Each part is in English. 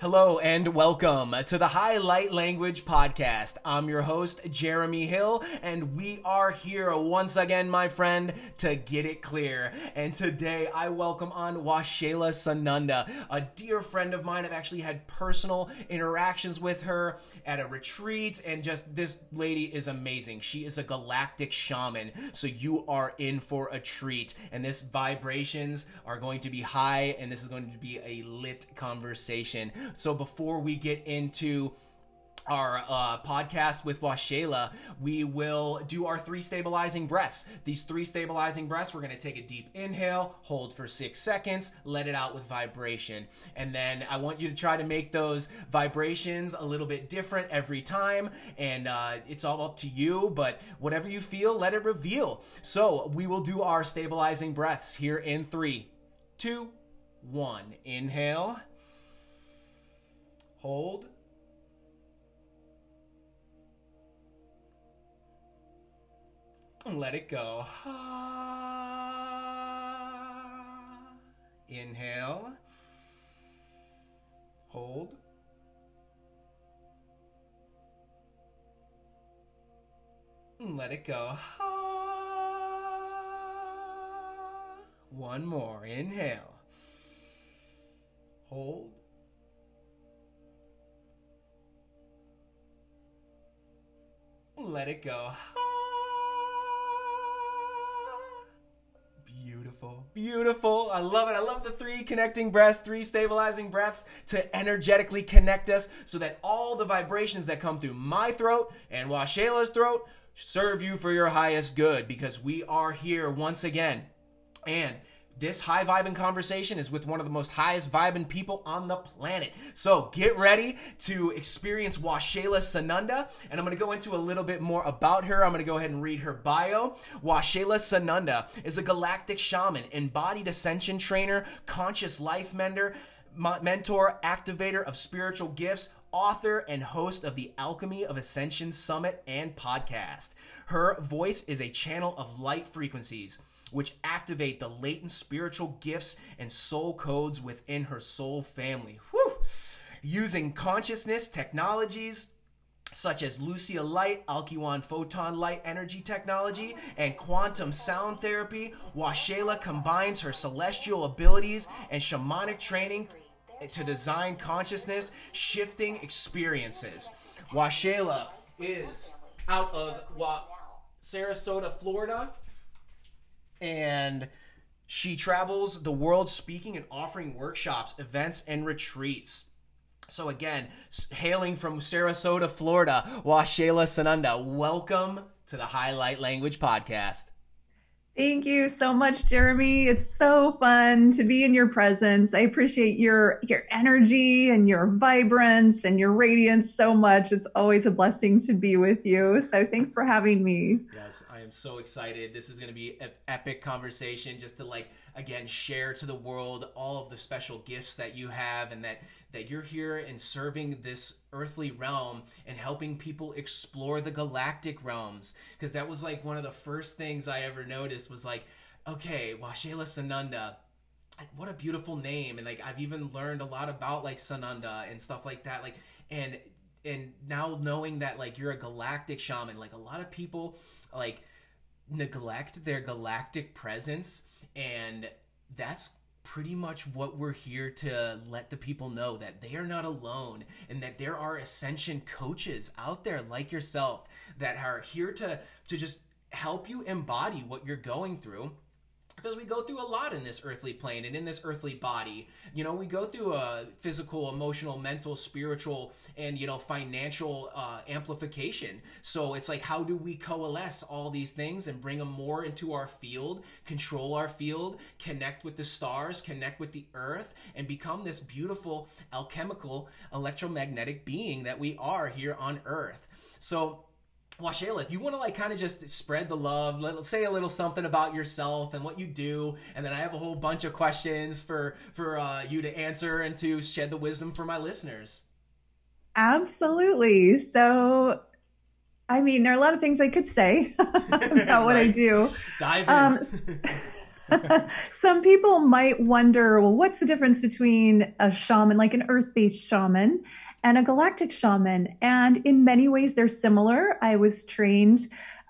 Hello and welcome to the Highlight Language Podcast. I'm your host, Jeremy Hill, and we are here once again, my friend, to get it clear. And today I welcome on Washela Sananda, a dear friend of mine. I've actually had personal interactions with her at a retreat, and just this lady is amazing. She is a galactic shaman, so you are in for a treat. And this vibrations are going to be high, and this is going to be a lit conversation. So before we get into our uh, podcast with Washela, we will do our three stabilizing breaths. These three stabilizing breaths, we're going to take a deep inhale, hold for six seconds, let it out with vibration. And then I want you to try to make those vibrations a little bit different every time. And uh, it's all up to you, but whatever you feel, let it reveal. So we will do our stabilizing breaths here in three, two, one. Inhale. Hold. And let it go. Inhale. Hold. And let it go. One more. Inhale. Hold. Let it go. Ah. Beautiful. Beautiful. I love it. I love the three connecting breaths, three stabilizing breaths to energetically connect us so that all the vibrations that come through my throat and Washela's throat serve you for your highest good because we are here once again. And this high vibing conversation is with one of the most highest vibing people on the planet. So get ready to experience Washela Sananda, and I'm going to go into a little bit more about her. I'm going to go ahead and read her bio. Washela Sananda is a galactic shaman, embodied ascension trainer, conscious life mender, mentor, activator of spiritual gifts, author, and host of the Alchemy of Ascension Summit and podcast. Her voice is a channel of light frequencies which activate the latent spiritual gifts and soul codes within her soul family. Whew. Using consciousness technologies, such as Lucia Light, Alkewan Photon Light Energy Technology, and quantum sound therapy, Washela combines her celestial abilities and shamanic training to design consciousness shifting experiences. Washela is out of Wa- Sarasota, Florida and she travels the world speaking and offering workshops, events, and retreats. So again, hailing from Sarasota, Florida, Washela Sananda, welcome to the Highlight Language Podcast. Thank you so much, Jeremy. It's so fun to be in your presence. I appreciate your your energy and your vibrance and your radiance so much. It's always a blessing to be with you. So thanks for having me. Yes, I am so excited. This is going to be an epic conversation just to like again share to the world all of the special gifts that you have and that that you're here and serving this earthly realm and helping people explore the galactic realms. Because that was like one of the first things I ever noticed was like okay Washela Sananda like what a beautiful name. And like I've even learned a lot about like Sananda and stuff like that like and and now knowing that like you're a galactic shaman like a lot of people like neglect their galactic presence and that's pretty much what we're here to let the people know that they are not alone and that there are ascension coaches out there like yourself that are here to to just help you embody what you're going through because we go through a lot in this earthly plane and in this earthly body. You know we go through a physical emotional mental spiritual and you know financial uh, amplification. So it's like how do we coalesce all these things and bring them more into our field control our field connect with the stars connect with the earth and become this beautiful alchemical electromagnetic being that we are here on earth? So Washela, if you want to like kind of just spread the love, let, say a little something about yourself and what you do, and then I have a whole bunch of questions for for uh, you to answer and to shed the wisdom for my listeners. Absolutely. So, I mean, there are a lot of things I could say about what I do. Dive in. Um, Some people might wonder, well, what's the difference between a shaman, like an earth based shaman, and a galactic shaman? And in many ways, they're similar. I was trained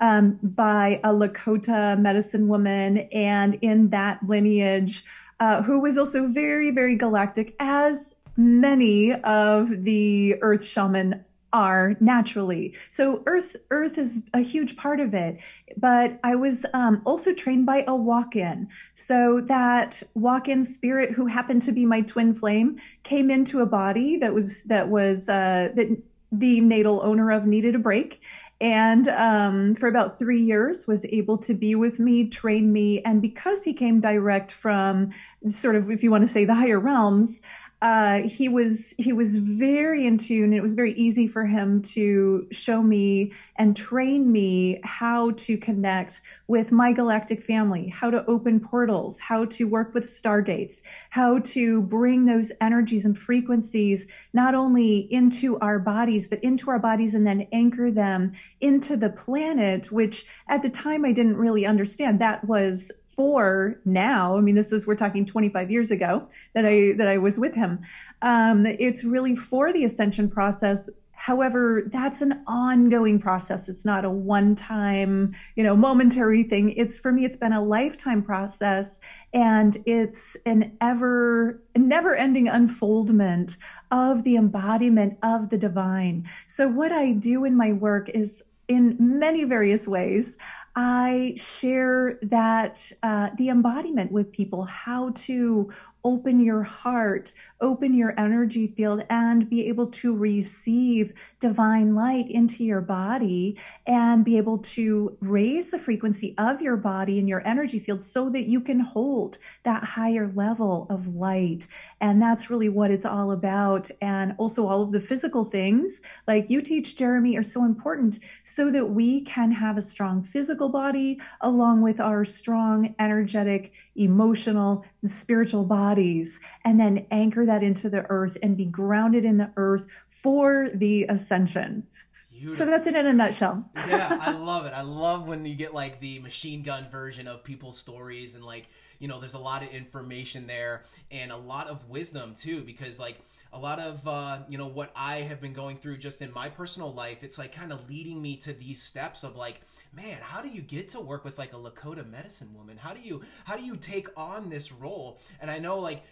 um, by a Lakota medicine woman, and in that lineage, uh, who was also very, very galactic, as many of the earth shaman are naturally. So earth earth is a huge part of it. But I was um, also trained by a walk-in. So that walk-in spirit who happened to be my twin flame came into a body that was that was uh, that the natal owner of needed a break and um, for about three years was able to be with me train me and because he came direct from sort of if you want to say the higher realms uh, he was he was very in tune. It was very easy for him to show me and train me how to connect with my galactic family, how to open portals, how to work with stargates, how to bring those energies and frequencies not only into our bodies but into our bodies and then anchor them into the planet. Which at the time I didn't really understand. That was for now i mean this is we're talking 25 years ago that i that i was with him um, it's really for the ascension process. However that's an ongoing process. It's not a one time you know momentary thing. It's for me it's been a lifetime process and it's an ever never ending unfoldment of the embodiment of the divine. So what i do in my work is in many various ways. I share that uh, the embodiment with people, how to open your heart, open your energy field, and be able to receive divine light into your body and be able to raise the frequency of your body and your energy field so that you can hold that higher level of light. And that's really what it's all about. And also, all of the physical things like you teach, Jeremy, are so important so that we can have a strong physical body along with our strong, energetic, emotional, spiritual bodies, and then anchor that into the earth and be grounded in the earth for the ascension. Beautiful. So that's it in a nutshell. yeah, I love it. I love when you get like the machine gun version of people's stories and like, you know, there's a lot of information there and a lot of wisdom too because like a lot of uh, you know what I have been going through just in my personal life. It's like kind of leading me to these steps of like, man, how do you get to work with like a Lakota medicine woman? How do you how do you take on this role? And I know like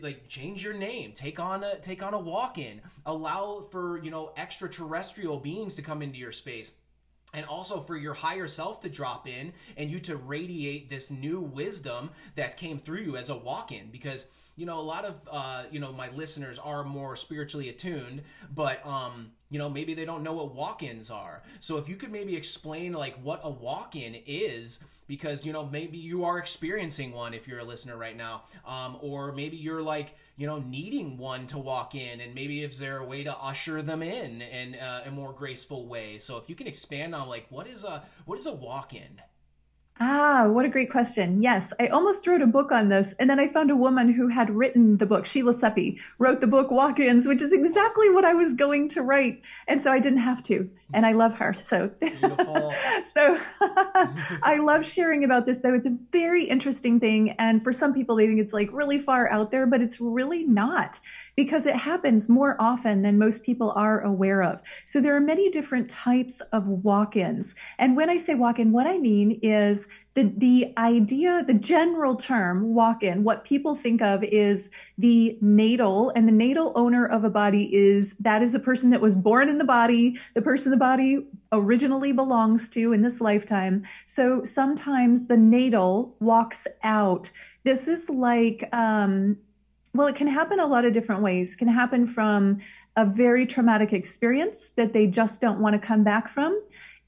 like change your name, take on a take on a walk-in, allow for you know extraterrestrial beings to come into your space and also for your higher self to drop in and you to radiate this new wisdom that came through you as a walk-in because you know a lot of uh, you know my listeners are more spiritually attuned but um you know maybe they don't know what walk-ins are. So if you could maybe explain like what a walk-in is because you know maybe you are experiencing one if you're a listener right now um, or maybe you're like you know needing one to walk in and maybe is there a way to usher them in in uh, a more graceful way. So if you can expand on like what is a what is a walk-in Ah, what a great question. Yes, I almost wrote a book on this. And then I found a woman who had written the book, Sheila Seppi, wrote the book Walk Ins, which is exactly what I was going to write. And so I didn't have to. And I love her. So, so I love sharing about this, though. It's a very interesting thing. And for some people, they think it's like really far out there, but it's really not because it happens more often than most people are aware of. So there are many different types of walk-ins. And when I say walk-in, what I mean is the, the idea, the general term walk in, what people think of is the natal and the natal owner of a body is that is the person that was born in the body, the person the body originally belongs to in this lifetime. So sometimes the natal walks out. This is like, um, well, it can happen a lot of different ways. It can happen from a very traumatic experience that they just don't want to come back from.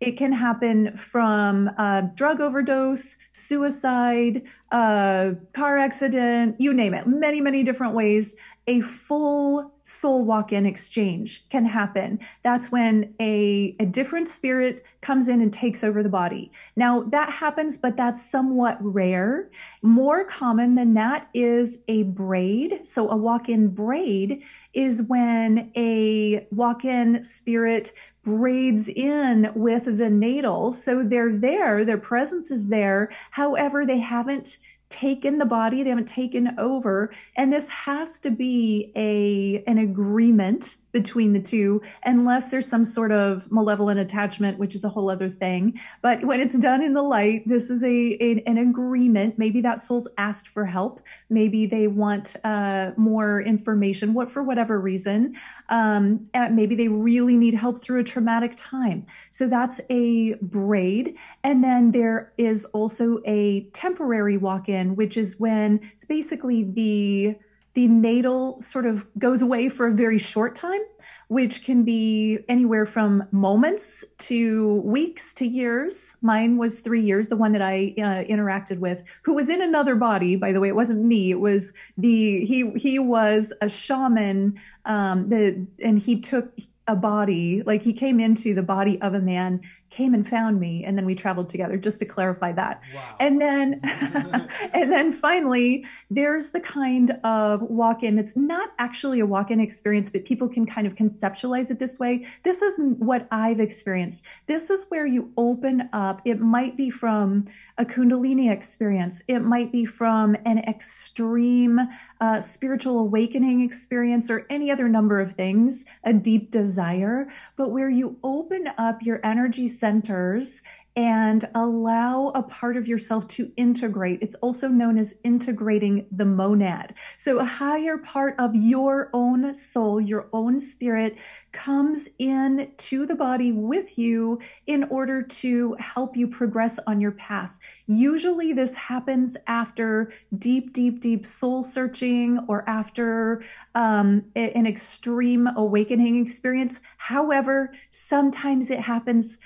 It can happen from a drug overdose, suicide, car accident, you name it, many, many different ways. A full soul walk in exchange can happen. That's when a, a different spirit comes in and takes over the body. Now, that happens, but that's somewhat rare. More common than that is a braid. So, a walk in braid is when a walk in spirit braids in with the natal. So they're there, their presence is there. However, they haven't taken the body, they haven't taken over. And this has to be a, an agreement between the two, unless there's some sort of malevolent attachment, which is a whole other thing. But when it's done in the light, this is a, a an agreement. Maybe that soul's asked for help. Maybe they want uh, more information. What for whatever reason. Um, maybe they really need help through a traumatic time. So that's a braid, and then there is also a temporary walk-in, which is when it's basically the the natal sort of goes away for a very short time, which can be anywhere from moments to weeks to years. Mine was three years, the one that I uh, interacted with, who was in another body. By the way, it wasn't me. It was the he he was a shaman. Um, the and he took a body like he came into the body of a man came and found me and then we traveled together just to clarify that. Wow. and then and then finally there's the kind of walk-in that's not actually a walk-in experience but people can kind of conceptualize it this way. This is what i've experienced. This is where you open up. It might be from a kundalini experience. It might be from an extreme uh, spiritual awakening experience or any other number of things a deep desire. But where you open up your energy centers and allow a part of yourself to integrate. It's also known as integrating the monad. So a higher part of your own soul, your own spirit comes in to the body with you in order to help you progress on your path. Usually this happens after deep, deep, deep soul searching or after um, an extreme awakening experience. However, sometimes it happens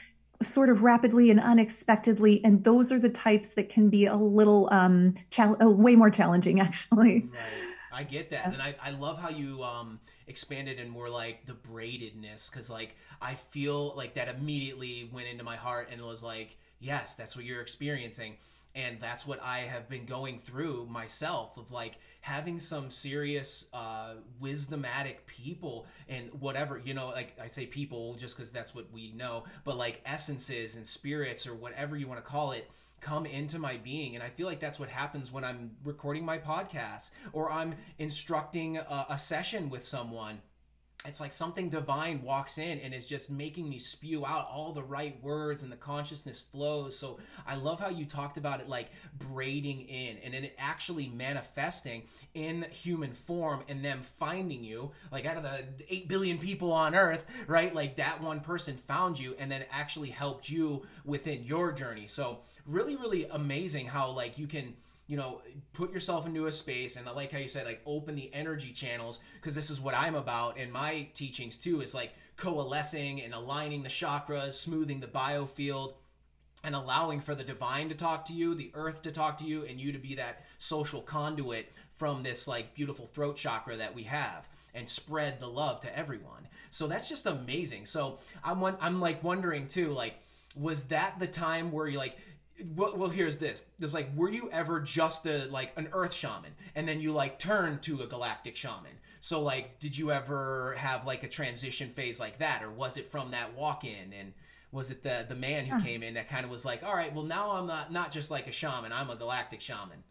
sort of rapidly and unexpectedly and those are the types that can be a little um chal- uh, way more challenging actually. Right. i get that. And I, I love how you um expanded and more like the braidedness because like i feel like that immediately went into my heart and was like yes that's what you're experiencing and that's what I have been going through myself of like having some serious uh, wisdomatic people and whatever you know like I say people just because that's what we know but like essences and spirits or whatever you want to call it come into my being and i feel like that's what happens when i'm recording my podcast or i'm instructing a, a session with someone it's like something divine walks in and is just making me spew out all the right words and the consciousness flows. So I love how you talked about it like braiding in and then it actually manifesting in human form and them finding you like out of the 8 billion people on earth, right? Like that one person found you and then actually helped you within your journey. So really, really amazing how like you can you know, put yourself into a space. And I like how you said, like, open the energy channels, because this is what I'm about in my teachings too. Is like coalescing and aligning the chakras, smoothing the biofield, and allowing for the divine to talk to you, the earth to talk to you, and you to be that social conduit from this like beautiful throat chakra that we have and spread the love to everyone. So that's just amazing. So I'm I'm like wondering too, like was that the time where you like well, well here's this. It's like were you ever just a like an earth shaman and then you like turn to a galactic shaman? So like did you ever have like a transition phase like that or was it from that walk-in and was it the the man who came in that kind of was like all right well now i'm not not just like a shaman i'm a galactic shaman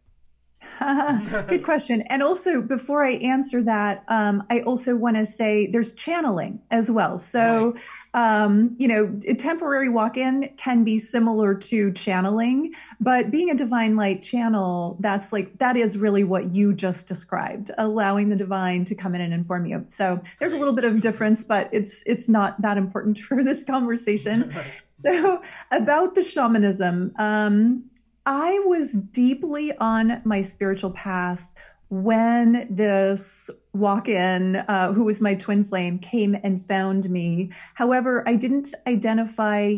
Good question. And also, before I answer that, um, I also want to say there's channeling as well. So, right. um, you know, a temporary walk in can be similar to channeling, but being a divine light channel, that's like, that is really what you just described, allowing the divine to come in and inform you. So there's a little bit of difference, but it's, it's not that important for this conversation. So about the shamanism, um, I was deeply on my spiritual path when this walk in, uh, who was my twin flame, came and found me. However, I didn't identify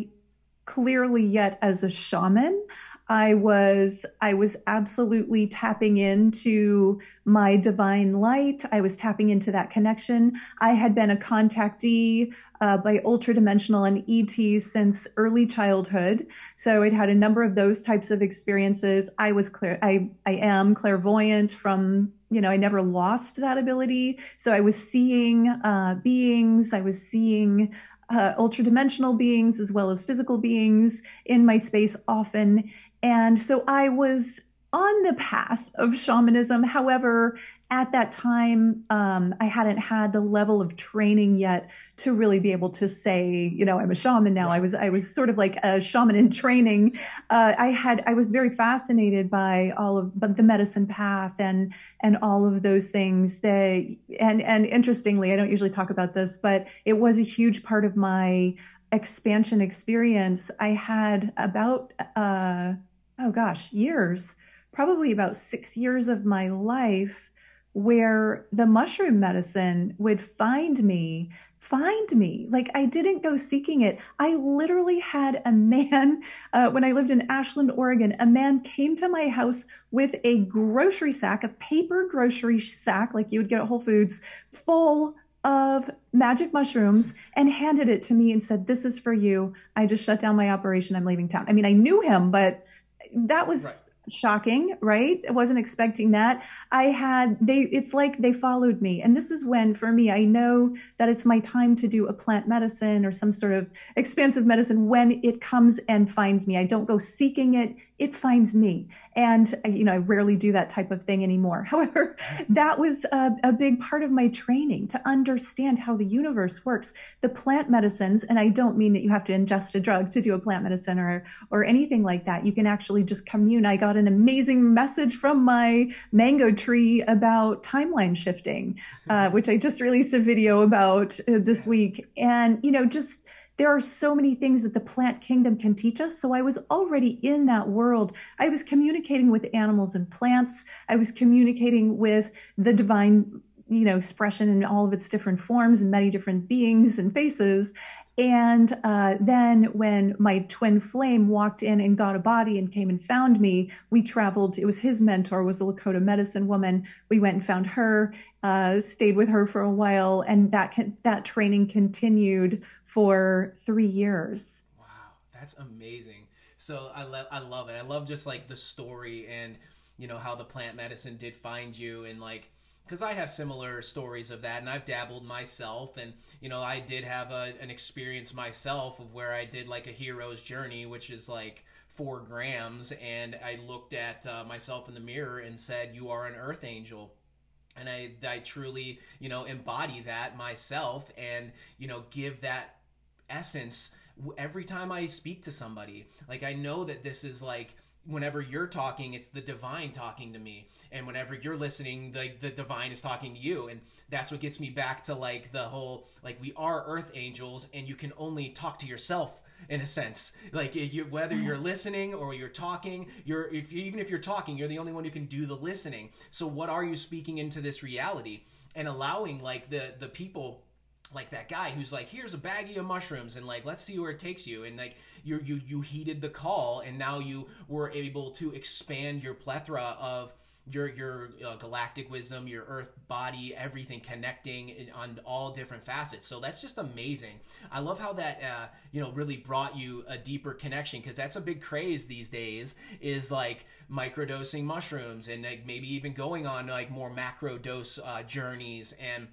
clearly yet as a shaman. I was I was absolutely tapping into my divine light. I was tapping into that connection. I had been a contactee uh, by ultra dimensional and ET since early childhood, so I'd had a number of those types of experiences. I was clear. I I am clairvoyant from you know I never lost that ability. So I was seeing uh, beings. I was seeing uh, ultra dimensional beings as well as physical beings in my space often. And so I was on the path of shamanism. However, at that time, um, I hadn't had the level of training yet to really be able to say, you know, I'm a shaman now. I was, I was sort of like a shaman in training. Uh, I had, I was very fascinated by all of, but the medicine path and, and all of those things that, and, and interestingly, I don't usually talk about this, but it was a huge part of my expansion experience. I had about, uh, oh gosh, years probably about six years of my life where the mushroom medicine would find me find me. Like i didn't go seeking it. I literally had a man uh, when i lived in ashland oregon a man came to my house with a grocery sack a paper grocery sack like you would get at whole foods full of magic mushrooms and handed it to me and said this is for you. I just shut down my operation. I'm leaving town. I mean i knew him but that was shocking, right? I wasn't expecting that. I had they it's like they followed me. And this is when for me I know that it's my time to do a plant medicine or some sort of expansive medicine when it comes and finds me. I don't go seeking it it finds me. And, you know, I rarely do that type of thing anymore. However, that was a, a, big part of my training to understand how the universe works. The plant medicines, and I don't mean that you have to ingest a drug to do a plant medicine or, or anything like that. You can actually just commune. I got an amazing message from my mango tree about timeline shifting, uh, which I just released a video about uh, this week. And, you know, just, there are so many things that the plant kingdom can teach us. So I was already in that world. I was communicating with animals and plants. I was communicating with the divine you know expression in all of its different forms and many different beings and faces and uh, then when my twin flame walked in and got a body and came and found me, we traveled. It was his mentor, was a Lakota medicine woman. We went and found her, uh, stayed with her for a while, and that that training continued for three years. Wow, that's amazing. So I I love it. I love just like the story and you know how the plant medicine did find you and like because I have similar stories of that, and I've dabbled myself, and you know, I did have a, an experience myself of where I did like a hero's journey, which is like four grams, and I looked at uh, myself in the mirror and said, "You are an Earth Angel." And I, I truly, you know, embody that myself, and you know, give that essence every time I speak to somebody. Like I know that this is like whenever you're talking, it's the divine talking to me, and whenever you're listening, the the divine is talking to you, and that's what gets me back to like the whole like we are earth angels, and you can only talk to yourself in a sense. Like you, whether mm-hmm. you're listening or you're talking you're if, even if you're talking you're the only one who can do the listening. So what are you speaking into this reality and allowing like the the people like that guy who's like here's a baggie of mushrooms and like let's see where it takes you. And like you you you heeded the call and now you were able to expand your plethora of your your uh, galactic wisdom, your Earth body, everything connecting in, on all different facets. So that's just amazing. I love how that uh, you know really brought you a deeper connection because that's a big craze these days. Is like microdosing mushrooms and like maybe even going on like more macro dose uh, journeys and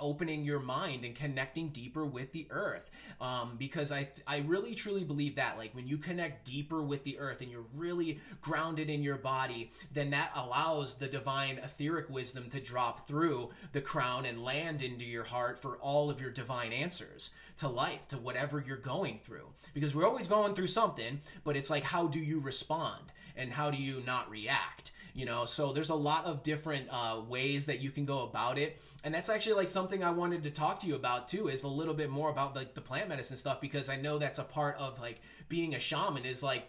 opening your mind and connecting deeper with the earth. Um, because I, I really truly believe that like when you connect deeper with the earth and you're really grounded in your body then that allows the divine etheric wisdom to drop through the crown and land into your heart for all of your divine answers to life to whatever you're going through. Because we're always going through something but it's like how do you respond? And how do you not react you know? So there's a lot of different uh, ways that you can go about it. And that's actually like something i wanted to talk to you about too is a little bit more about like the plant medicine stuff because i know that's a part of like being a shaman is like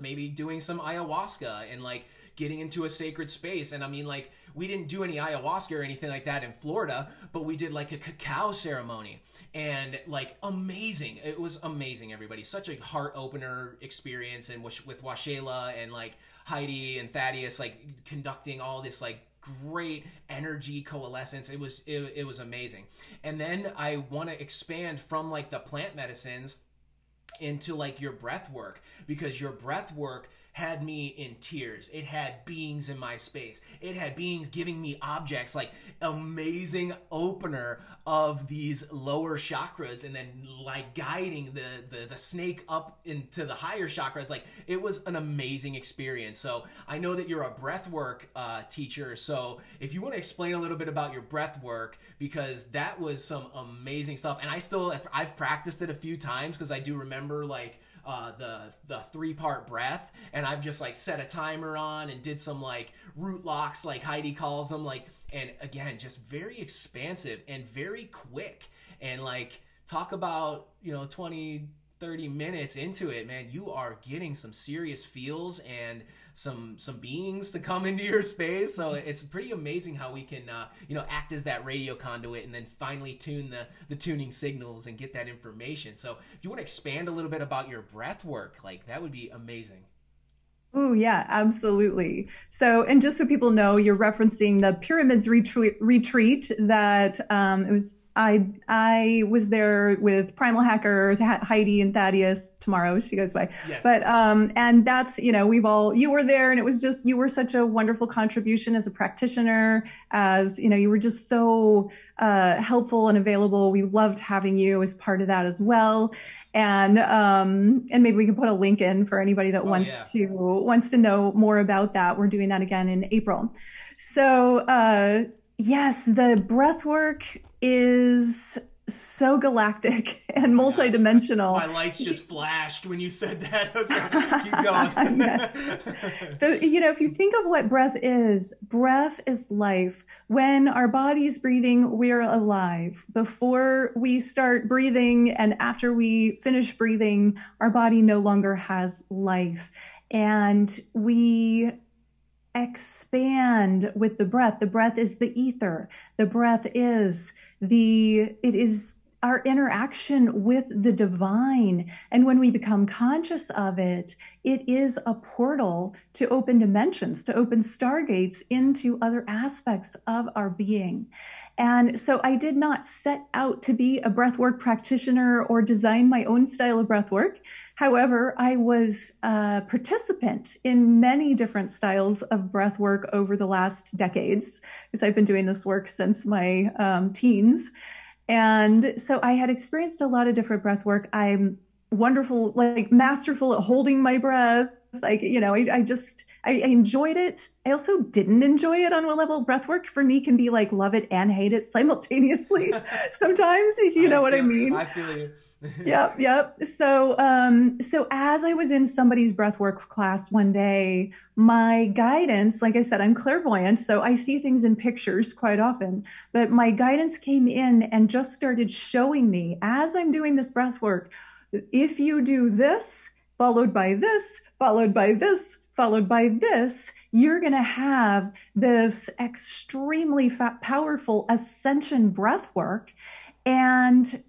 maybe doing some ayahuasca and like getting into a sacred space. And i mean like we didn't do any ayahuasca or anything like that in florida but we did like a cacao ceremony. And like amazing. It was amazing everybody. Such a heart opener experience and with, with washela and like Heidi and Thaddeus like conducting all this like great energy coalescence. It was it, it was amazing. And then I want to expand from like the plant medicines into like your breath work because your breath work had me in tears. It had beings in my space. It had beings giving me objects like amazing opener of these lower chakras and then like guiding the, the the snake up into the higher chakras like it was an amazing experience so i know that you're a breath work uh, teacher so if you want to explain a little bit about your breath work because that was some amazing stuff and i still i've practiced it a few times because i do remember like uh, the the three part breath, and I've just like set a timer on and did some like root locks, like Heidi calls them, like and again, just very expansive and very quick, and like talk about you know 20 30 minutes into it man you are getting some serious feels and some some beings to come into your space. So it's pretty amazing how we can uh, you know act as that radio conduit and then finally tune the the tuning signals and get that information. So if you want to expand a little bit about your breath work, like that would be amazing. Oh, yeah, absolutely. So, and just so people know, you're referencing the Pyramids retreat, retreat that um, it was I I was there with Primal Hacker, Heidi and Thaddeus tomorrow. She goes by, yes. but um, and that's you know we've all you were there, and it was just you were such a wonderful contribution as a practitioner, as you know you were just so uh, helpful and available. We loved having you as part of that as well, and um, and maybe we can put a link in for anybody that oh, wants yeah. to wants to know more about that. We're doing that again in April, so. Uh, yes, the breath work is so galactic and multidimensional. My lights just flashed when you said that. I was like, keep going. yes. The, you know, if you think of what breath is, breath is life. When our body's breathing, we're alive. Before we start breathing and after we finish breathing, our body no longer has life. And we expand with the breath. The breath is the ether. The breath is the, it is our interaction with the divine. And when we become conscious of it, it is a portal to open dimensions, to open stargates into other aspects of our being. And so I did not set out to be a breathwork practitioner or design my own style of breathwork. However, I was a participant in many different styles of breathwork over the last decades, because I've been doing this work since my um, teens. And so I had experienced a lot of different breath work. I'm wonderful, like masterful at holding my breath. Like, you know, I, I just, I, I, enjoyed it. I also didn't enjoy it on one level. Breath work for me can be like love it and hate it simultaneously sometimes, if you know what I mean. I feel you. Yep, yep. So, um, so as I was in somebody's breathwork class one day, my guidance, like I said, I'm clairvoyant, so I see things in pictures quite often. But my guidance came in and just started showing me as I'm doing this breathwork, if you do this, followed by this, followed by this, followed by this, you're going to have this extremely powerful ascension breath work. And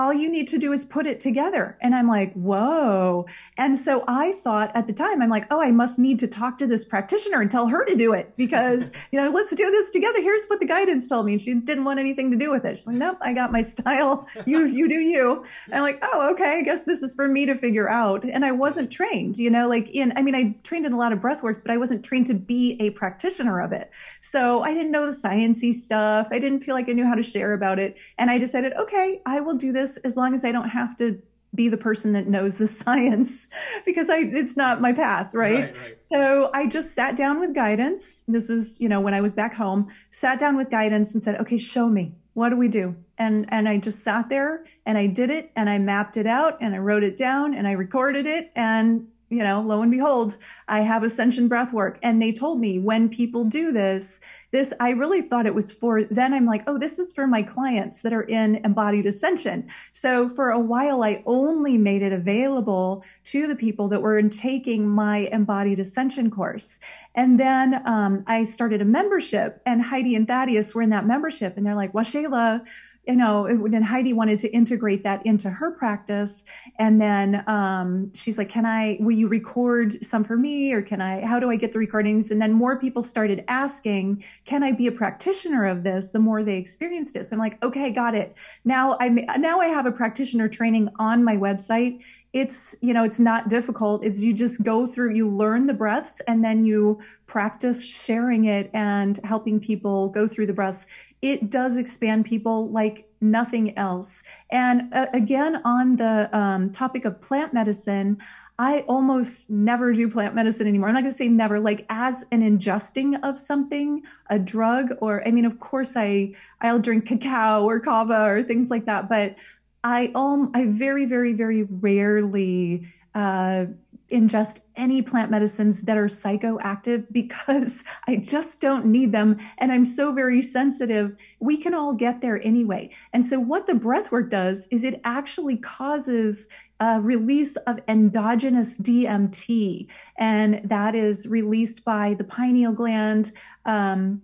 all you need to do is put it together. And I'm like, whoa. And so I thought at the time, I'm like, oh, I must need to talk to this practitioner and tell her to do it because, you know, let's do this together. Here's what the guidance told me. She didn't want anything to do with it. She's like, nope, I got my style. You, you do you. And I'm like, oh, okay. I guess this is for me to figure out. And I wasn't trained, you know, like in, I mean, I trained in a lot of breath works, but I wasn't trained to be a practitioner of it. So I didn't know the sciencey stuff. I didn't feel like I knew how to share about it. And I decided, okay, I will do this this as long as I don't have to be the person that knows the science because I it's not my path, right? right? right? So I just sat down with guidance. This is, you know, when I was back home, sat down with guidance and said, "Okay, show me. What do we do?" And and I just sat there and I did it and I mapped it out and I wrote it down and I recorded it and you know, lo and behold, I have ascension breath work. And they told me when people do this, this, I really thought it was for, then I'm like, oh, this is for my clients that are in embodied ascension. So for a while, I only made it available to the people that were in taking my embodied ascension course. And then um, I started a membership and Heidi and Thaddeus were in that membership and they're like, well, Shayla, you know, and Heidi wanted to integrate that into her practice. And then um, she's like, Can I, will you record some for me? Or can I, how do I get the recordings? And then more people started asking, Can I be a practitioner of this? The more they experienced it. So I'm like, Okay, got it. Now I'm, now I have a practitioner training on my website it's you know it's not difficult it's you just go through you learn the breaths and then you practice sharing it and helping people go through the breaths it does expand people like nothing else and uh, again on the um, topic of plant medicine I almost never do plant medicine anymore. I'm not going to say never, like as an ingesting of something, a drug, or I mean, of course, I I'll drink cacao or kava or things like that, but I um I very very very rarely uh, ingest any plant medicines that are psychoactive because I just don't need them and I'm so very sensitive. We can all get there anyway. And so what the breath work does is it actually causes a release of endogenous DMT and that is released by the pineal gland. Um,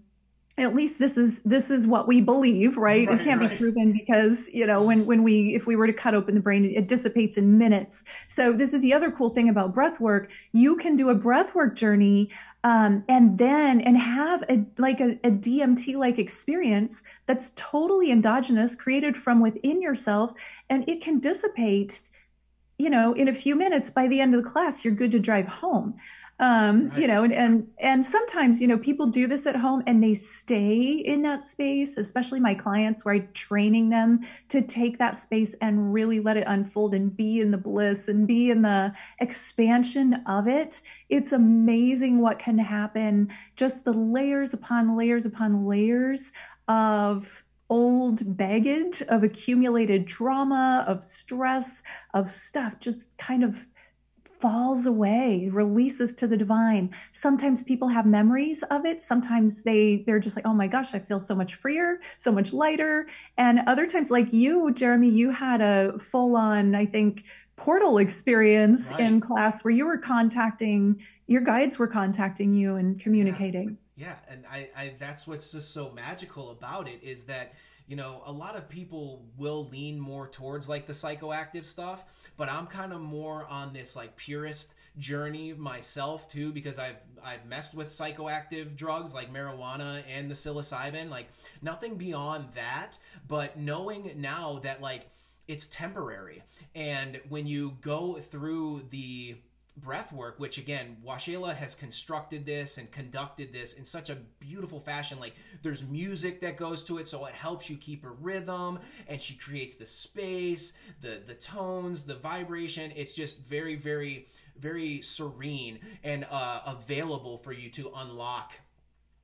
at least this is this is what we believe right, right it can't right. be proven because you know when when we if we were to cut open the brain it dissipates in minutes. So this is the other cool thing about breath work. You can do a breath work journey um, and then and have a like a, a dmt like experience that's totally endogenous created from within yourself and it can dissipate you know in a few minutes by the end of the class you're good to drive home um, right. you know and, and and sometimes you know people do this at home and they stay in that space especially my clients where i'm training them to take that space and really let it unfold and be in the bliss and be in the expansion of it it's amazing what can happen just the layers upon layers upon layers of old baggage of accumulated trauma of stress of stuff just kind of falls away, releases to the divine. Sometimes people have memories of it. Sometimes they, they're just like, oh my gosh, I feel so much freer, so much lighter. And other times, like you, Jeremy, you had a full on, I think, portal experience right. in class where you were contacting, your guides were contacting you and communicating. Yeah. yeah. And I, I, that's what's just so magical about it is that, you know, a lot of people will lean more towards like the psychoactive stuff but I'm kind of more on this like purist journey myself too because I've I've messed with psychoactive drugs like marijuana and the psilocybin like nothing beyond that. But knowing now that like it's temporary and when you go through the breath work, which again, Washela has constructed this and conducted this in such a beautiful fashion. Like there's music that goes to it, so it helps you keep a rhythm, and she creates the space, the the tones, the vibration. It's just very, very, very serene and uh, available for you to unlock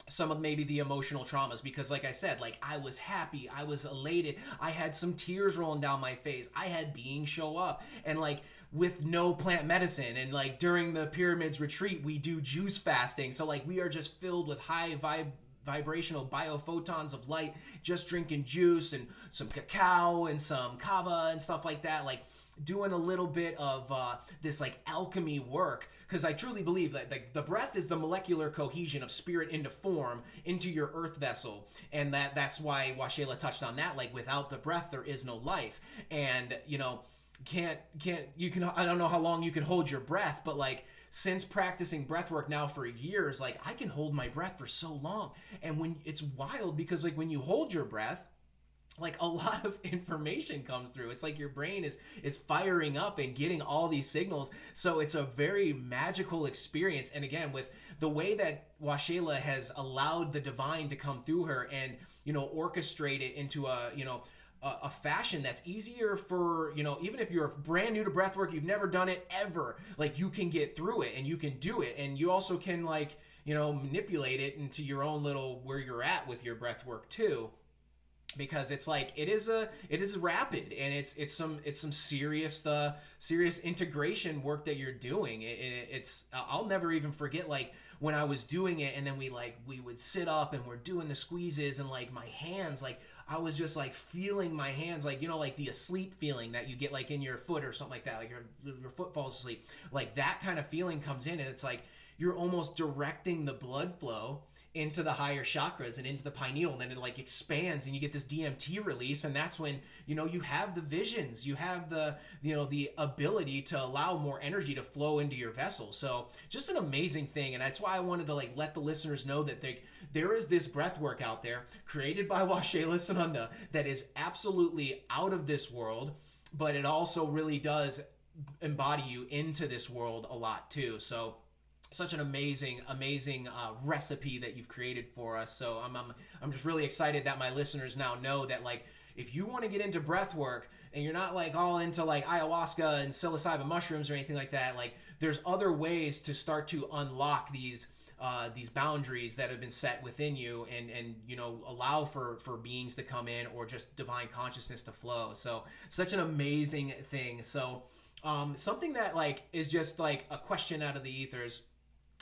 some of maybe the emotional traumas because like i said like i was happy i was elated i had some tears rolling down my face i had being show up and like with no plant medicine. And like during the pyramids retreat we do juice fasting. So like we are just filled with high vibe vibrational biophotons of light just drinking juice and some cacao and some kava and stuff like that. Like doing a little bit of uh, this like alchemy work. Because I truly believe that like, the breath is the molecular cohesion of spirit into form into your earth vessel, and that that's why Washela touched on that. Like without the breath, there is no life, and you know can't can't you can I don't know how long you can hold your breath, but like since practicing breath work now for years, like I can hold my breath for so long. And when it's wild because like when you hold your breath, like a lot of information comes through. It's like your brain is is firing up and getting all these signals. So it's a very magical experience. And again, with the way that Washela has allowed the divine to come through her and you know orchestrate it into a you know a, a, fashion that's easier for you know even if you're brand new to breathwork you've never done it ever like you can get through it and you can do it. And you also can like you know manipulate it into your own little where you're at with your breathwork too. Because it's like it is a it is rapid and it's it's some it's some serious uh serious integration work that you're doing. It, it, it's i'll never even forget like when i was doing it and then we like we would sit up and we're doing the squeezes and like my hands like I was just like feeling my hands, like you know, like the asleep feeling that you get like in your foot or something like that, like your your foot falls asleep, like that kind of feeling comes in, and it's like you're almost directing the blood flow into the higher chakras and into the pineal and then it like expands and you get this DMT release and that's when you know you have the visions you have the you know the ability to allow more energy to flow into your vessel. So just an amazing thing and that's why I wanted to like let the listeners know that they, there is this breath work out there created by Washela Sananda that is absolutely out of this world but it also really does embody you into this world a lot too. So such an amazing, amazing uh, recipe that you've created for us. So I'm, I'm, I'm just really excited that my listeners now know that like if you want to get into breath work and you're not like all into like ayahuasca and psilocybin mushrooms or anything like that, like there's other ways to start to unlock these. Uh, these boundaries that have been set within you and and you know allow for for beings to come in or just divine consciousness to flow so such an amazing thing so um, something that like is just like a question out of the ethers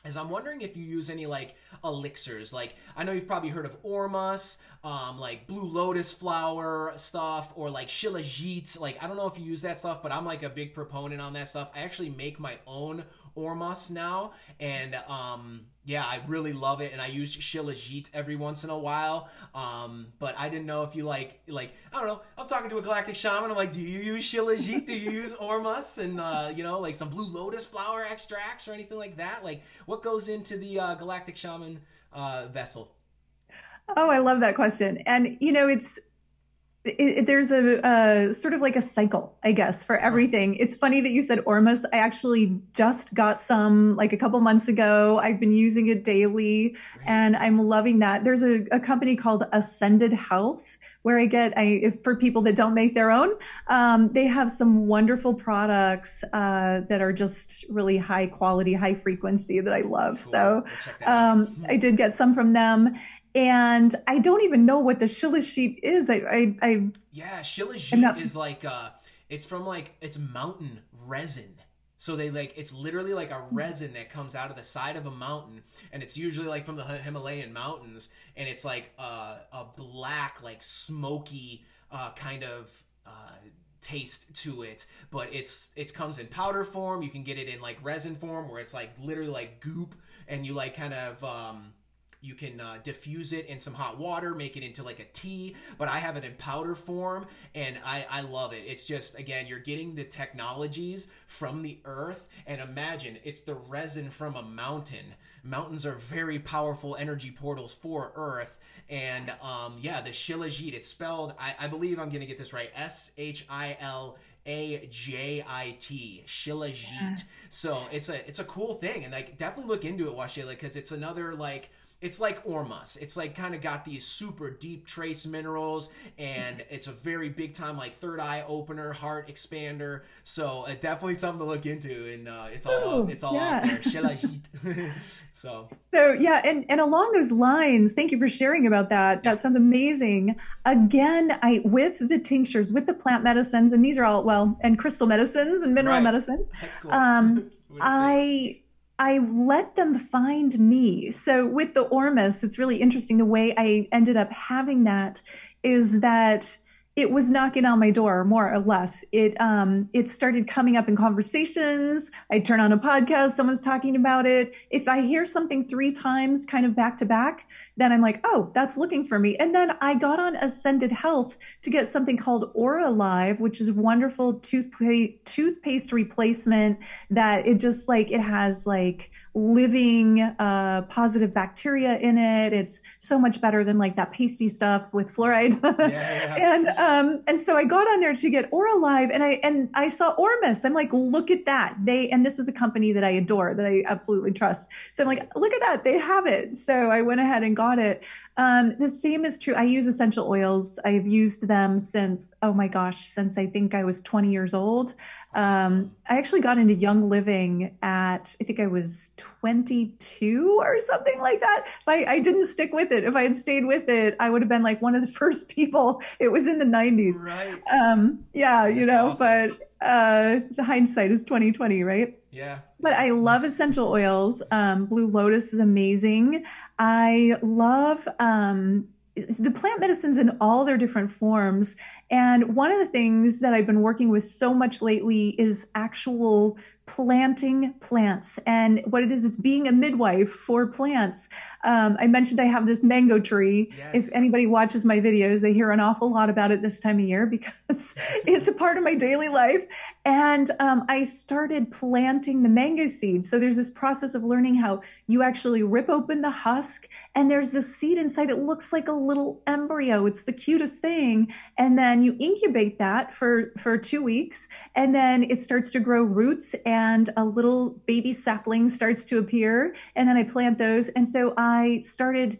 is I'm wondering if you use any like elixirs. Like I know you've probably heard of Ormus, um, like blue lotus flower stuff, or like shilajit. Like I don't know if you use that stuff, but I'm like a big proponent on that stuff. I actually make my own Ormus now, and um, yeah, I really love it, and I use Shilajit every once in a while. Um, but I didn't know if you like, like I don't know. I'm talking to a galactic shaman. I'm like, do you use Shilajit? do you use Ormus? And uh, you know, like some blue lotus flower extracts or anything like that? Like, what goes into the uh, galactic shaman uh, vessel? Oh, I love that question. And you know, it's it, there's a, sort of like a cycle, I guess, for everything. It's funny that you said Ormus. I actually just got some like a couple months ago. I've been using it daily and I'm loving that. There's a, a, company called Ascended Health where I get, I, if, for people that don't make their own, um, they have some wonderful products uh, that are just really high quality, high frequency that I love. Cool. So um, I did get some from them and I don't even know what the shilajit is. I, I, I yeah, shilajit is like uh, it's from like it's mountain resin. So they like it's literally like a resin that comes out of the side of a mountain, and it's usually like from the Himalayan mountains, and it's like a, a black, like smoky uh, kind of uh, taste to it. But it's it comes in powder form. You can get it in like resin form, where it's like literally like goop, and you like kind of um, you can uh, diffuse it in some hot water, make it into like a tea, but I have it in powder form and I, I love it. It's just, again, you're getting the technologies from the earth and imagine it's the resin from a mountain. Mountains are very powerful energy portals for earth. And um, yeah, the Shilajit, it's spelled, I, I believe I'm going to get this right, S H I L. A J I T Shilajit. Yeah. So it's a it's a cool thing, and like definitely look into it, Washela, because it's another like it's like Ormus. It's like kind of got these super deep trace minerals, and it's a very big time like third eye opener, heart expander. So uh, definitely something to look into, and uh, it's all Ooh, it's all yeah. out there. so so yeah, and and along those lines, thank you for sharing about that. Yeah. That sounds amazing. Again, I with the tinctures, with the plant medicines, and these are all well, and crystal medicines and mineral right. medicines. That's cool. Um, I I let them find me. So with the Ormus, it's really interesting. The way I ended up having that is that it was knocking on my door more or less it um it started coming up in conversations i turn on a podcast someone's talking about it if i hear something three times kind of back to back then i'm like oh that's looking for me and then i got on ascended health to get something called Oralive which is a wonderful toothpaste toothpaste replacement that it just like it has like living uh, positive bacteria in it. It's so much better than like that pasty stuff with fluoride. yeah, yeah. and um, and so I got on there to get Oralive, and I and I saw Ormus. I'm like, look at that. They and this is a company that I adore, that I absolutely trust. So I'm like, look at that. They have it. So I went ahead and got it. Um, the same is true. I use essential oils. I've used them since, oh my gosh, since I think I was 20 years old. Um, I actually got into Young Living at, I think I was 22 or something like that. I, I didn't stick with it. If I had stayed with it, I would have been like one of the first people. It was in the 90s. Right. Um, yeah, That's you know, awesome. but uh, hindsight is 2020, right? Yeah. But I love essential oils. Um, Blue Lotus is amazing. I love um, the plant medicines in all their different forms. And one of the things that I've been working with so much lately is actual planting plants. And what it is, it's being a midwife for plants. Um, I mentioned I have this mango tree. Yes. If anybody watches my videos, they hear an awful lot about it this time of year because it's a part of my daily life. And um, I started planting the mango seeds. So there's this process of learning how you actually rip open the husk and there's the seed inside. It looks like a little embryo. It's the cutest thing. And then you incubate that for, for two weeks and then it starts to grow roots and a little baby sapling starts to appear. And then I plant those. And so I started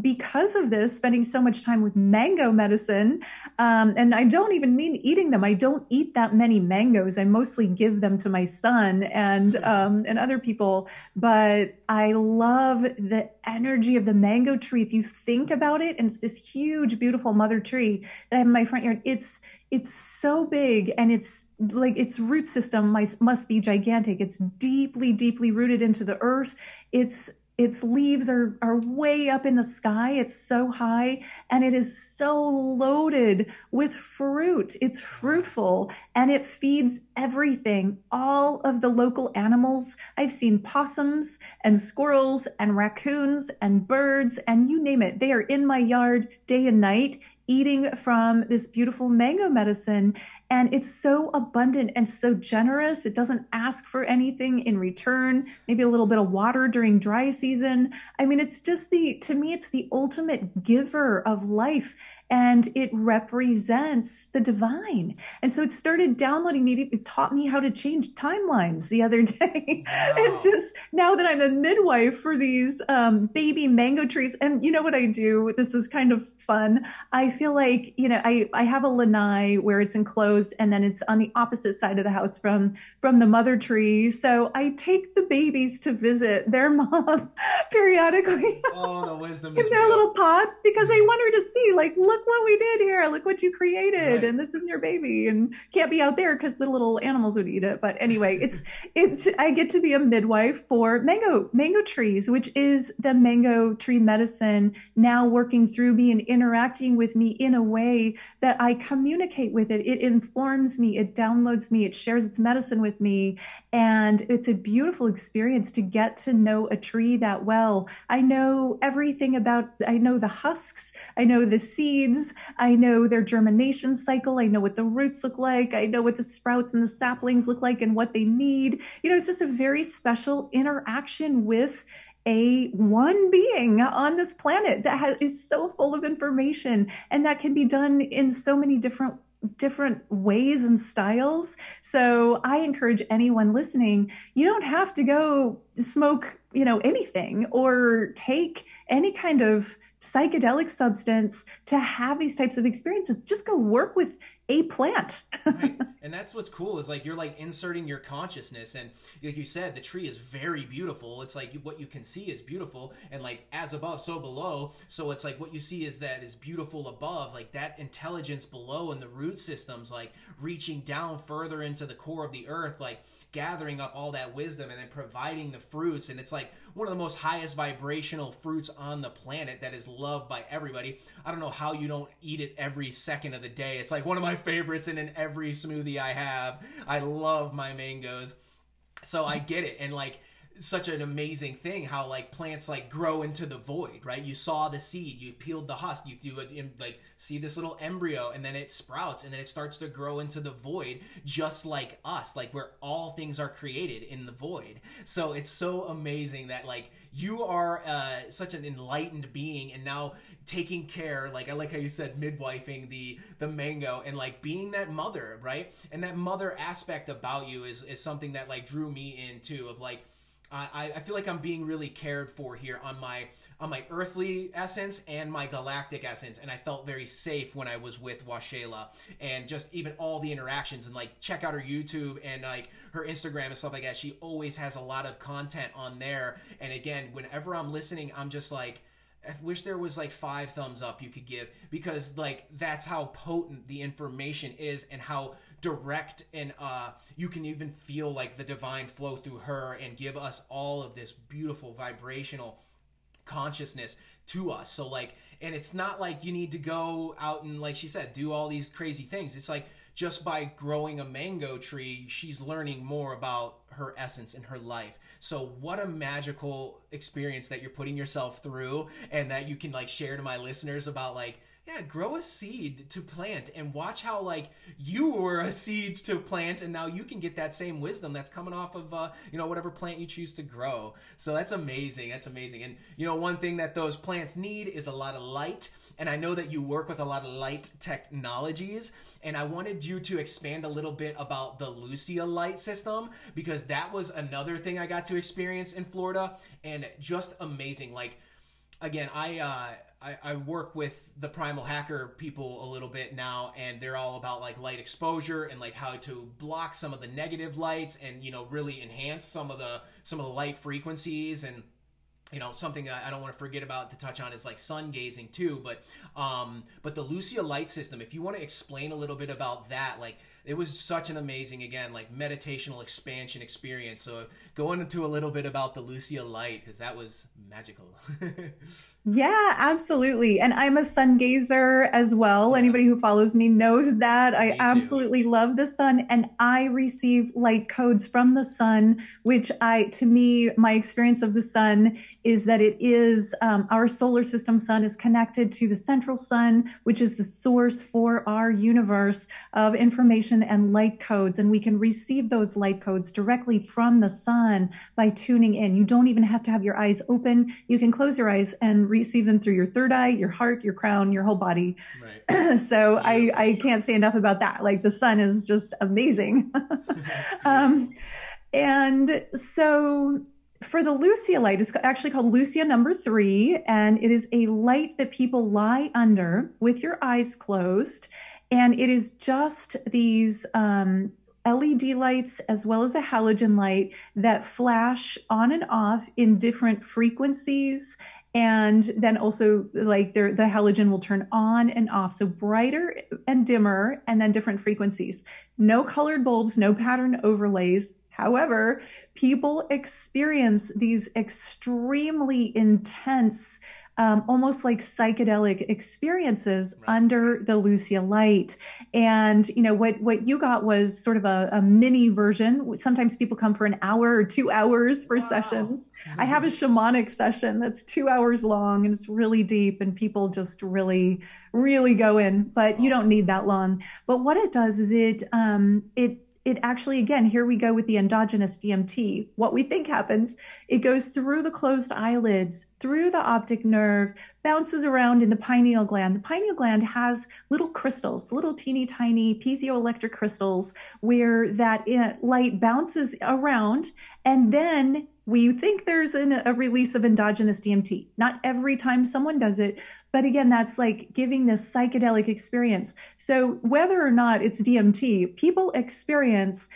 because of this, spending so much time with mango medicine, um, and I don't even mean eating them. I don't eat that many mangoes. I mostly give them to my son and um, and other people. But I love the energy of the mango tree. If you think about it, and it's this huge, beautiful mother tree that I have in my front yard. It's it's so big and it's like its root system must be gigantic. It's deeply, deeply rooted into the earth. It's its leaves are, are way up in the sky. It's so high and it is so loaded with fruit. It's fruitful and it feeds everything. All of the local animals. I've seen possums and squirrels and raccoons and birds and you name it. They are in my yard day and night eating from this beautiful mango medicine. And it's so abundant and so generous. It doesn't ask for anything in return, maybe a little bit of water during dry season. I mean, it's just the, to me, it's the ultimate giver of life and it represents the divine. And so it started downloading me. It taught me how to change timelines the other day. Wow. It's just now that I'm a midwife for these um, baby mango trees. And you know what I do? This is kind of fun. I feel like, you know, I, I have a lanai where it's enclosed and then it's on the opposite side of the house from, from the mother tree. So I take the babies to visit their mom periodically. Oh, the wisdom in their real. little pots because I want her to see, like, look look what we did here. Look what you created. Right. And this is your baby and can't be out there because the little animals would eat it. But anyway, it's, it's, I get to be a midwife for mango, mango trees, which is the mango tree medicine now working through me and interacting with me in a way that I communicate with it. It informs me. It downloads me. It shares its medicine with me. And it's a beautiful experience to get to know a tree that well. I know everything about, I know the husks. I know the seeds. I know their germination cycle. I know what the roots look like. I know what the sprouts and the saplings look like and what they need. You know, it's just a very special interaction with a one being on this planet that has, is so full of information and that can be done in so many different different ways and styles. So I encourage anyone listening, you don't have to go smoke, you know, anything or take any kind of psychedelic substance to have these types of experiences. Just go work with a plant. right. And that's what's cool is like you're like inserting your consciousness and like you said the tree is very beautiful. It's like what you can see is beautiful and like as above so below. So it's like what you see is that is beautiful above like that intelligence below and the root systems like reaching down further into the core of the earth like gathering up all that wisdom and then providing the fruits and it's like one of the most highest vibrational fruits on the planet that is loved by everybody. I don't know how you don't eat it every second of the day. It's like one of my favorites and in every smoothie I have. I love my mangoes. So I get it. And like such an amazing thing how like plants like grow into the void right? You saw the seed you peeled the husk you do like see this little embryo and then it sprouts and then it starts to grow into the void just like us like where all things are created in the void. So it's so amazing that like you are uh, such an enlightened being and now taking care like i like how you said midwifing the the mango and like being that mother right? And that mother aspect about you is is something that like drew me in too of like I, I feel like I'm being really cared for here on my on my earthly essence and my galactic essence, and I felt very safe when I was with Washela, and just even all the interactions and like check out her YouTube and like her Instagram and stuff like that. She always has a lot of content on there, and again, whenever I'm listening, I'm just like. I wish there was like five thumbs up you could give because like that's how potent the information is and how direct and uh, you can even feel like the divine flow through her and give us all of this beautiful vibrational consciousness to us. So like, and it's not like you need to go out and like she said, do all these crazy things. It's like just by growing a mango tree, she's learning more about her essence in her life. So what a magical experience that you're putting yourself through and that you can like share to my listeners about like yeah, grow a seed to plant and watch how like you were a seed to plant and now you can get that same wisdom that's coming off of uh, you know whatever plant you choose to grow. So that's amazing. That's amazing. And you know one thing that those plants need is a lot of light and I know that you work with a lot of light technologies, and I wanted you to expand a little bit about the Lucia light system because that was another thing I got to experience in Florida, and just amazing. Like, again, I. Uh, I, I, work with the primal hacker people a little bit now and they're all about like light exposure and like how to block some of the negative lights and you know really enhance some of the some of the light frequencies. And you know something I don't want to forget about to touch on is like sun gazing too but um but the Lucia light system if you want to explain a little bit about that like it was such an amazing again like meditational expansion experience. So go into a little bit about the Lucia light because that was magical Yeah, absolutely. And I'm a sun gazer as well. Yeah. Anybody who follows me knows that. I absolutely love the sun and I receive light codes from the sun, which I, to me, my experience of the sun is that it is um, our solar system sun is connected to the central sun, which is the source for our universe of information and light codes. And we can receive those light codes directly from the sun by tuning in. You don't even have to have your eyes open. You can close your eyes and receive them through your third eye, your heart, your crown, your whole body. Right. so yeah. I, I can't say enough about that. Like the sun is just amazing. um, and so for the Lucia light, it's actually called Lucia number three, and it is a light that people lie under with your eyes closed. And it is just these um, LED lights as well as a halogen light that flash on and off in different frequencies and then also like the halogen will turn on and off. So brighter and dimmer and then different frequencies. No colored bulbs no pattern overlays. However people experience these extremely intense um, almost like psychedelic experiences right. under the Lucia light. And you know what what you got was sort of a, a, mini version. Sometimes people come for an hour or two hours for wow. sessions. Mm-hmm. I have a shamanic session that's two hours long and it's really deep, and people just really really go in. But you don't need that long. But what it does is it um, it it actually, again, here we go with the endogenous DMT. What we think happens, it goes through the closed eyelids, through the optic nerve, bounces around in the pineal gland. The pineal gland has little crystals, little teeny tiny piezoelectric crystals where that eh, light bounces around and then we think there's an, a release of endogenous DMT. Not every time someone does it, but again, that's like giving this psychedelic experience. So whether or not it's DMT, people experience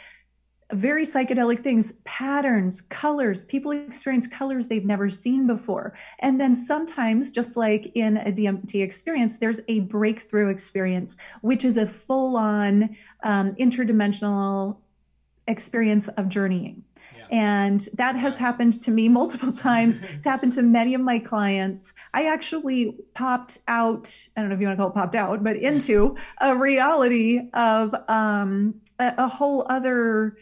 very psychedelic things, patterns, colors. People experience colors they've never seen before. And then sometimes, just like in a DMT experience, there's a breakthrough experience, which is a full on um, interdimensional experience of journeying. And that has happened to me multiple times. it's happened to many of my clients. I actually popped out, I don't know if you want to call it popped out, but into a reality of um, a, a whole other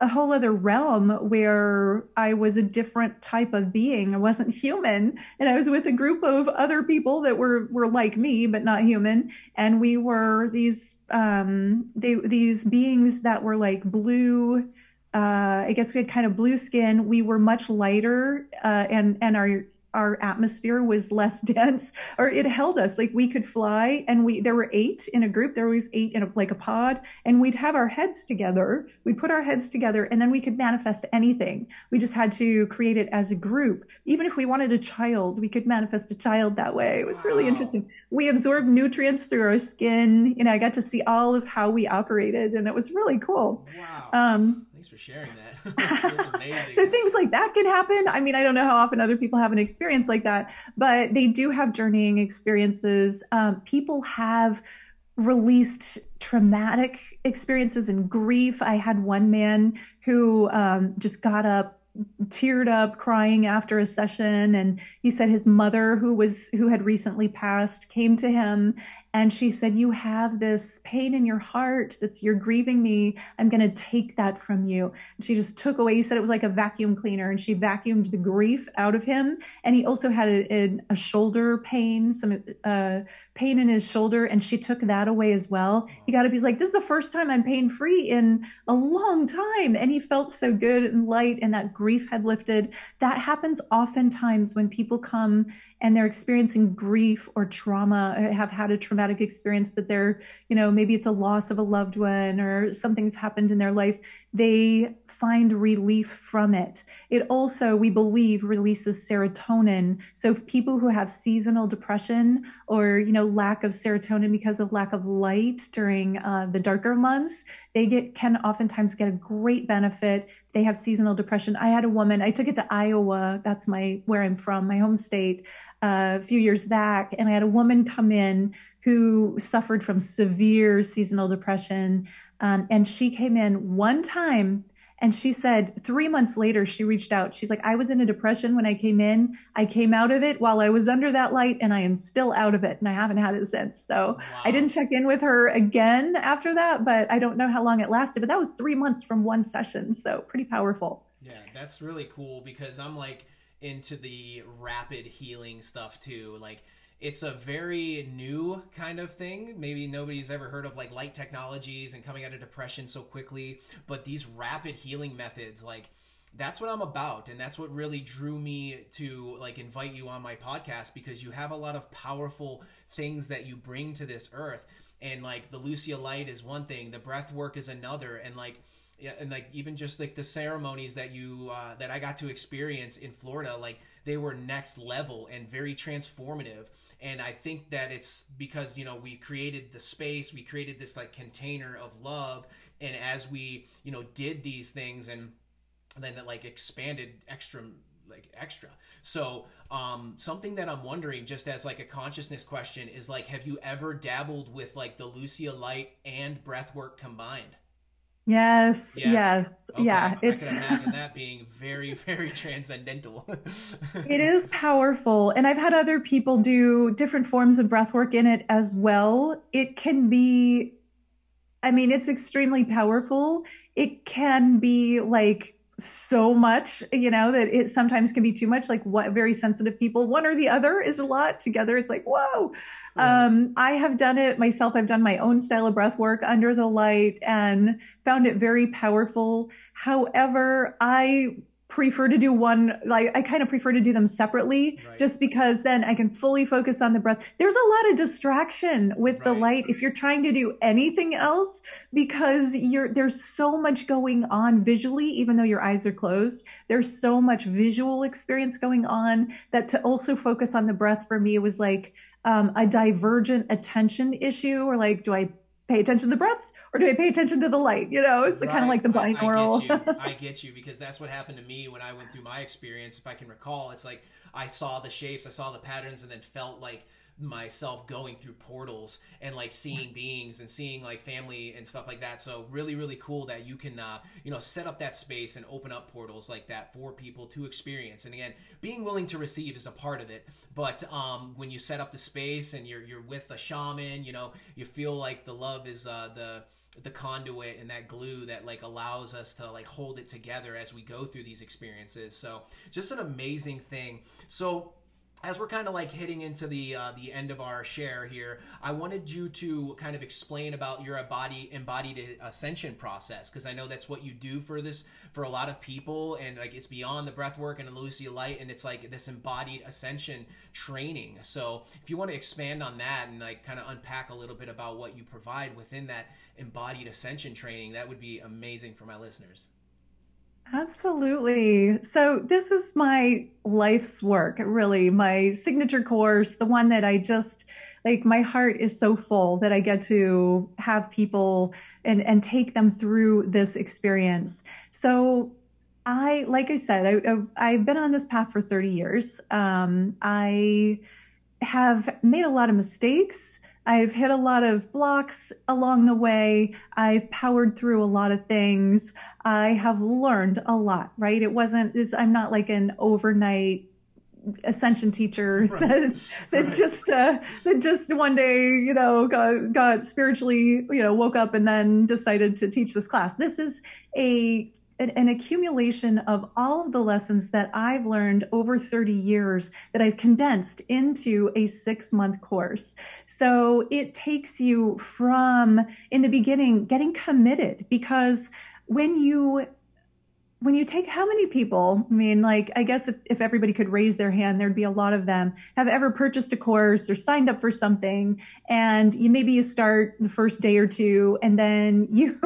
a whole other realm where I was a different type of being. I wasn't human. And I was with a group of other people that were, were like me, but not human. And we were these, um, they, these beings that were like blue, uh, I guess we had kind of blue skin. We were much lighter, uh, and and our our atmosphere was less dense, or it held us like we could fly. And we there were eight in a group. There was eight in a, like a pod, and we'd have our heads together. We'd put our heads together, and then we could manifest anything. We just had to create it as a group. Even if we wanted a child, we could manifest a child that way. It was wow. really interesting. We absorbed nutrients through our skin. You know, I got to see all of how we operated, and it was really cool. Wow. Um, Thanks for sharing that. so things like that can happen. I mean, I don't know how often other people have an experience like that, but they do have journeying experiences. Um, people have released traumatic experiences and grief. I had one man who um, just got up teared up crying after a session and he said his mother who was who had recently passed came to him And she said, You have this pain in your heart that's you're grieving me. I'm going to take that from you. And she just took away, he said it was like a vacuum cleaner, and she vacuumed the grief out of him. And he also had a, a, shoulder pain, some uh, pain in his shoulder, and she took that away as well. He got up, he's like, This is the first time I'm pain free in a long time. And he felt so good and light, and that grief had lifted. That happens oftentimes when people come and they're experiencing grief or trauma, or have had a traumatic experience that they're, you know, maybe it's a loss of a loved one or something's happened in their life, they find relief from it. It also, we believe, releases serotonin. So people who have seasonal depression or, you know, lack of serotonin because of lack of light during uh, the darker months, they get can oftentimes get a great benefit. They have seasonal depression. I had a woman, I took it to Iowa, that's my where I'm from, my home state a few years back, and I had a woman come in who suffered from severe seasonal depression. Um, and she came in one time and she said three months later, she reached out. She's like, I was in a depression when I came in. I came out of it while I was under that light, and I am still out of it, and I haven't had it since. So wow. I didn't check in with her again after that, but I don't know how long it lasted. But that was three months from one session. So pretty powerful. Yeah, that's really cool because I'm like, into the rapid healing stuff too. Like it's a very new kind of thing. Maybe nobody's ever heard of like light technologies and coming out of depression so quickly, but these rapid healing methods like that's what I'm about and that's what really drew me to like invite you on my podcast because you have a lot of powerful things that you bring to this earth and like the Lucia light is one thing, the breath work is another and like yeah, and like even just like the ceremonies that you uh, that I got to experience in Florida, like they were next level and very transformative. And I think that it's because you know we created the space, we created this like container of love, and as we you know did these things and then it like expanded extra like extra. So um something that I'm wondering just as like a consciousness question is like have you ever dabbled with like the Lucia light and breathwork combined? Yes, yes, yes. Okay. yeah. It's I can imagine that being very, very transcendental. it is powerful. And I've had other people do different forms of breath work in it as well. It can be, I mean, it's extremely powerful. It can be like so much, you know, that it sometimes can be too much. Like what very sensitive people, one or the other is a lot together. It's like, whoa. Um, I have done it myself. I've done my own style of breath work under the light and found it very powerful. However, I prefer to do one like i kind of prefer to do them separately right. just because then i can fully focus on the breath there's a lot of distraction with right. the light if you're trying to do anything else because you're there's so much going on visually even though your eyes are closed there's so much visual experience going on that to also focus on the breath for me was like um, a divergent attention issue or like do i pay attention to the breath or do I pay attention to the light? You know, it's right. kind of like the binaural. I, I get you. I get you because that's what happened to me when I went through my experience. If I can recall, it's like I saw the shapes, I saw the patterns, and then felt like myself going through portals and like seeing beings and seeing like family and stuff like that so really really cool that you can uh, you know set up that space and open up portals like that for people to experience and again being willing to receive is a part of it but um, when you set up the space and you're you're with a shaman you know you feel like the love is uh, the the conduit and that glue that like allows us to like hold it together as we go through these experiences. So just an amazing thing. So as we're kind of like hitting into the uh, the end of our share here, I wanted you to kind of explain about your body embodied ascension process because I know that's what you do for this for a lot of people, and like it's beyond the breath work and the Lucia Light, and it's like this embodied ascension training. So if you want to expand on that and like kind of unpack a little bit about what you provide within that embodied ascension training, that would be amazing for my listeners. Absolutely. So this is my life's work, really, my signature course, the one that I just like my heart is so full that I get to have people and and take them through this experience. So I, like I said, I have been on this path for 30 years. Um, I have made a lot of mistakes. I've hit a lot of blocks along the way. I've powered through a lot of things. I have learned a lot, right? It wasn't this, I'm not like an overnight ascension teacher right. that, that right. just uh, that just one day you know got, got spiritually you know woke up and then decided to teach this class this is a an, accumulation of all of the lessons that I've learned over 30 years that I've condensed into a six month course. So it takes you from in the beginning getting committed because when you when you take how many people i mean like i guess if, if everybody could raise their hand there'd be a lot of them have ever purchased a course or signed up for something and you maybe you start the first day or two and then you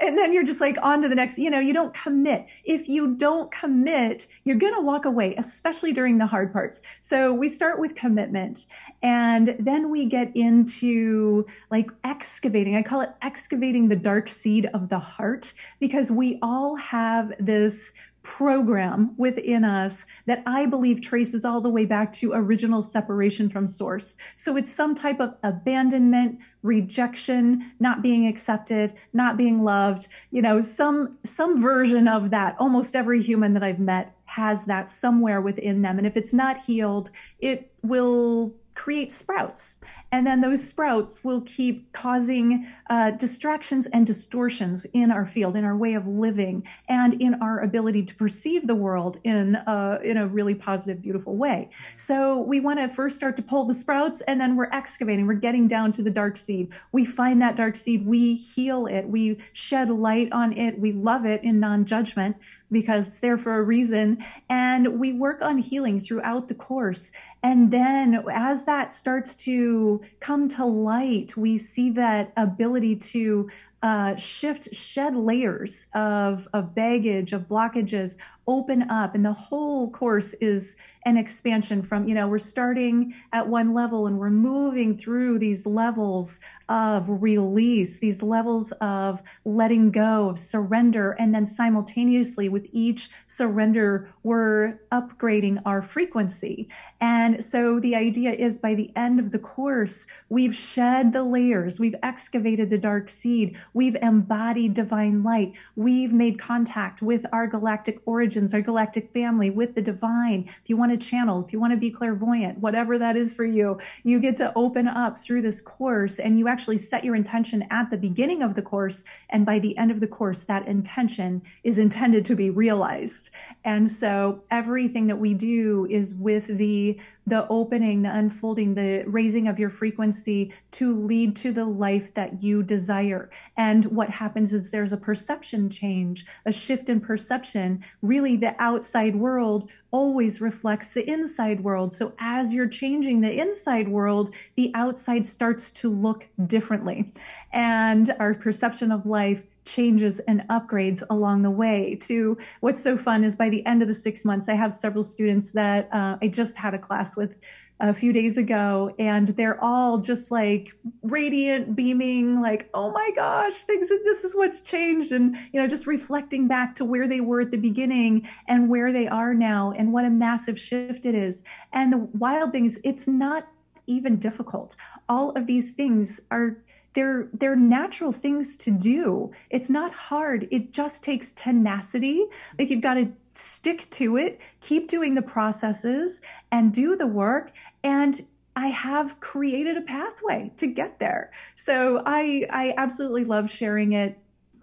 and then you're just like on to the next you know you don't commit. If you don't commit you're going to walk away especially during the hard parts. So we start with commitment and then we get into like excavating. I call it excavating the dark seed of the heart because we all have this this program within us that I believe traces all the way back to original separation from source. So it's some type of abandonment, rejection, not being accepted, not being loved, you know, some some version of that. Almost every human that I've met has that somewhere within them. And if it's not healed, it will create sprouts. And then those sprouts will keep causing uh, distractions and distortions in our field, in our way of living, and in our ability to perceive the world in a, in a really positive, beautiful way. So we want to first start to pull the sprouts, and then we're excavating. We're getting down to the dark seed. We find that dark seed. We heal it. We shed light on it. We love it in non judgment because it's there for a reason. And we work on healing throughout the course. And then as that starts to come to light, we see that ability to uh, shift, shed layers of, of baggage, of blockages, open up. And the whole course is an expansion from, you know, we're starting at one level and we're moving through these levels of release, these levels of letting go, of surrender. And then simultaneously with each surrender, we're upgrading our frequency. And so the idea is by the end of the course, we've shed the layers, we've excavated the dark seed, we've embodied divine light, we've made contact with our galactic origins, our galactic family, with the divine. If you want to channel, if you want to be clairvoyant, whatever that is for you, you get to open up through this course and you actually set your intention at the beginning of the course. And by the end of the course, that intention is intended to be realized. And so everything that we do is with the the opening, the unfolding, the raising of your frequency to lead to the life that you desire. And what happens is there's a perception change, a shift in perception. Really, the outside world always reflects the inside world. So as you're changing the inside world, the outside starts to look differently. And our perception of life changes and upgrades along the way to what's so fun is by the end of the six months i have several students that uh, i just had a class with a few days ago and they're all just like radiant beaming like oh my gosh things this is what's changed and you know just reflecting back to where they were at the beginning and where they are now and what a massive shift it is. And the wild thing is it's not even difficult. All of these things are they're they're natural things to do it's not hard it just takes tenacity like you've got to stick to it, keep doing the processes and do the work. And I have created a pathway to get there. So I, I absolutely love sharing it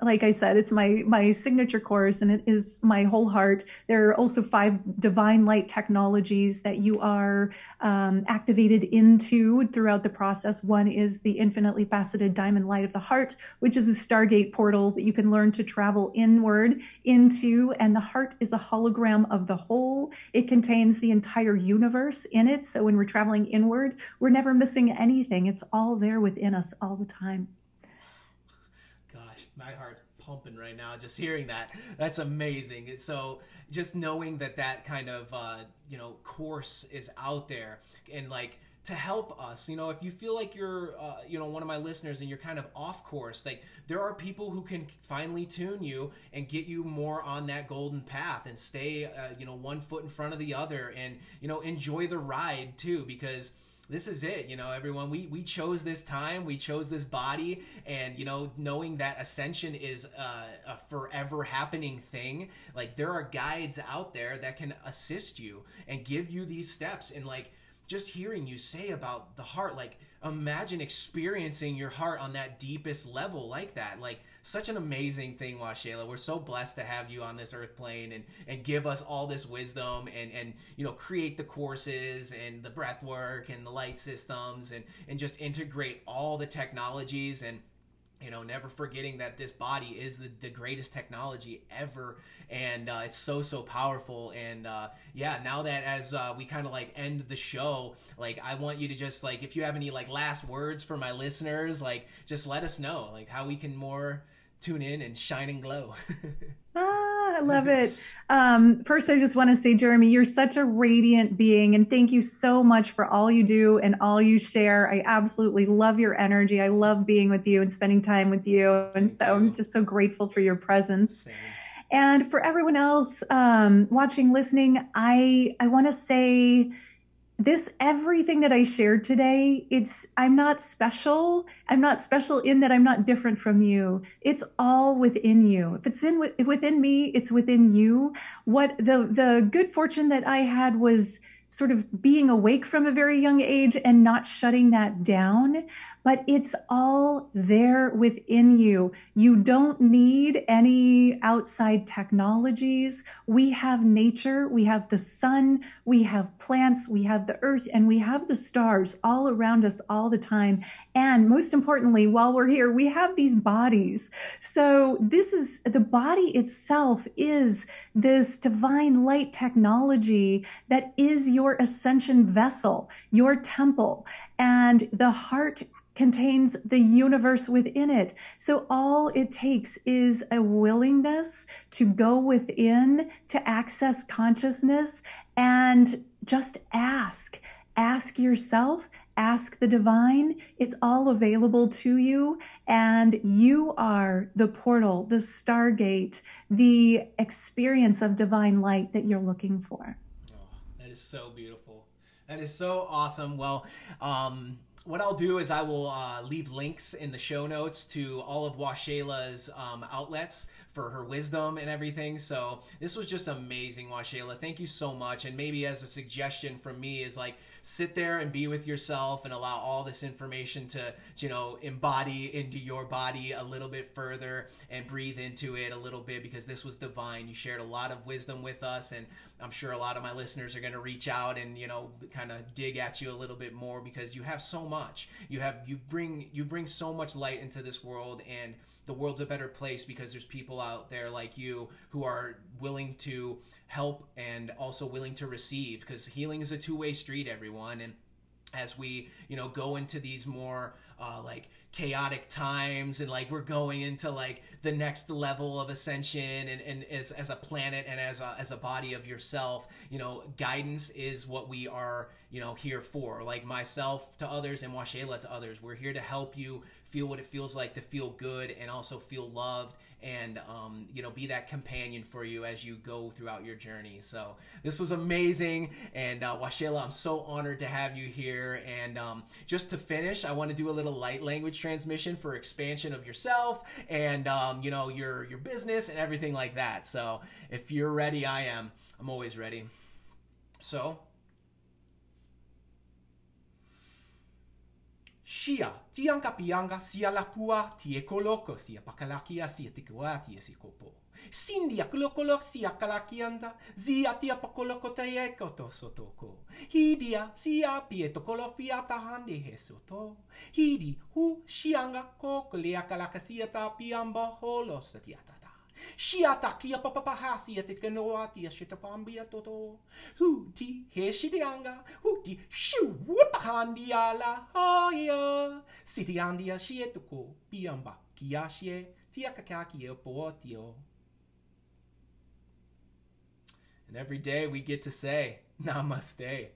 like I said, it's my my signature course, and it is my whole heart. There are also five divine light technologies that you are um, activated into throughout the process. One is the infinitely faceted diamond light of the heart, which is a stargate portal that you can learn to travel inward into, and the heart is a hologram of the whole. It contains the entire universe in it. So when we're traveling inward, we're never missing anything. It's all there within us all the time my heart's pumping right now just hearing that. That's amazing. So just knowing that that kind of uh, you know course is out there and like to help us you know if you feel like you're uh, you know one of my listeners and you're kind of off course like there are people who can finely tune you and get you more on that golden path and stay uh, you know one foot in front of the other and you know enjoy the ride too because this is it you know everyone. We we chose this time we chose this body and you know knowing that ascension is uh, a forever happening thing like there are guides out there that can assist you and give you these steps. And like just hearing you say about the heart like imagine experiencing your heart on that deepest level like that. Like such an amazing thing, Washayla. We're so blessed to have you on this earth plane and, and give us all this wisdom and, and you know create the courses and the breath work and the light systems and, and just integrate all the technologies and you know never forgetting that this body is the, the greatest technology ever and uh, it's so so powerful and uh, yeah now that as uh, we kind of like end the show like i want you to just like if you have any like last words for my listeners like just let us know like how we can more tune in and shine and glow. ah, I love it. Um, first, I just want to say, Jeremy, you're such a radiant being, and thank you so much for all you do and all you share. I absolutely love your energy. I love being with you and spending time with you, and so I'm just so grateful for your presence. Same. And for everyone else um, watching, listening, I I want to say this everything that I shared today, it's I'm not special. I'm not special in that I'm not different from you. It's all within you. If it's in within me, it's within you. What the the good fortune that I had was sort of being awake from a very young age and not shutting that down, but it's all there within you. You don't need any outside technologies. We have nature, we have the sun, we have plants, we have the earth, and we have the stars all around us all the time. And most importantly, while we're here, we have these bodies. So this is the body itself is this divine light technology that is your your ascension vessel, your temple, and the heart contains the universe within it. So all it takes is a willingness to go within, to access consciousness, and just ask. Ask yourself, ask the divine. It's all available to you. And you are the portal, the stargate, the experience of divine light that you're looking for is so beautiful. That is so awesome. Well, um, what I'll do is I will uh, leave links in the show notes to all of Washayla's um, outlets for her wisdom and everything. So this was just amazing, Washayla. Thank you so much. And maybe as a suggestion from me is like sit there and be with yourself and allow all this information to, you know, embody into your body a little bit further and breathe into it a little bit because this was divine. You shared a lot of wisdom with us and I'm sure a lot of my listeners are going to reach out and you know kind of dig at you a little bit more because you have so much. You have you bring you bring so much light into this world and the world's a better place because there's people out there like you who are willing to help and also willing to receive because healing is a two-way street everyone. And as we you know go into these more uh, like chaotic times and like we're going into like the next level of ascension and, and as, as a planet and as a, as a body of yourself you know guidance is what we are you know here for. Like myself to others and Washayla to others we're here to help you feel what it feels like to feel good and also feel loved and um, you know be that companion for you as you go throughout your journey. So this was amazing and uh, Washayla I'm so honored to have you here. And um, just to finish I want to do a little light language transmission for expansion of yourself and um, you know your your business and everything like that. So if you're ready I am. I'm always ready. So Sia, tianga pianga, sia la lapua, tie coloco, sia pacalacia, sia ticua, tie sicopo. Sindia clocolor, sia calacianta, sia tia pacoloco teieco to sotoco. Hidia, sia pieto colo fiata handi hesoto. Hidi, hu, scianga, cocolea calacasia ta piamba holos tiata Shia takia papapahasi at ikanoati shitapambia toto. Huti heshidianga. Huti shu whoopahandi hoya. Sitiandia shietuko piamba kiashie tiakakaki poatio. And every day we get to say namaste.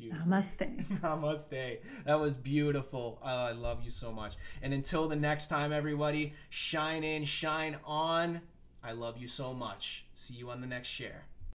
Beautiful. Namaste. Namaste. That was beautiful. Oh, I love you so much. And until the next time, everybody, shine in, shine on. I love you so much. See you on the next share.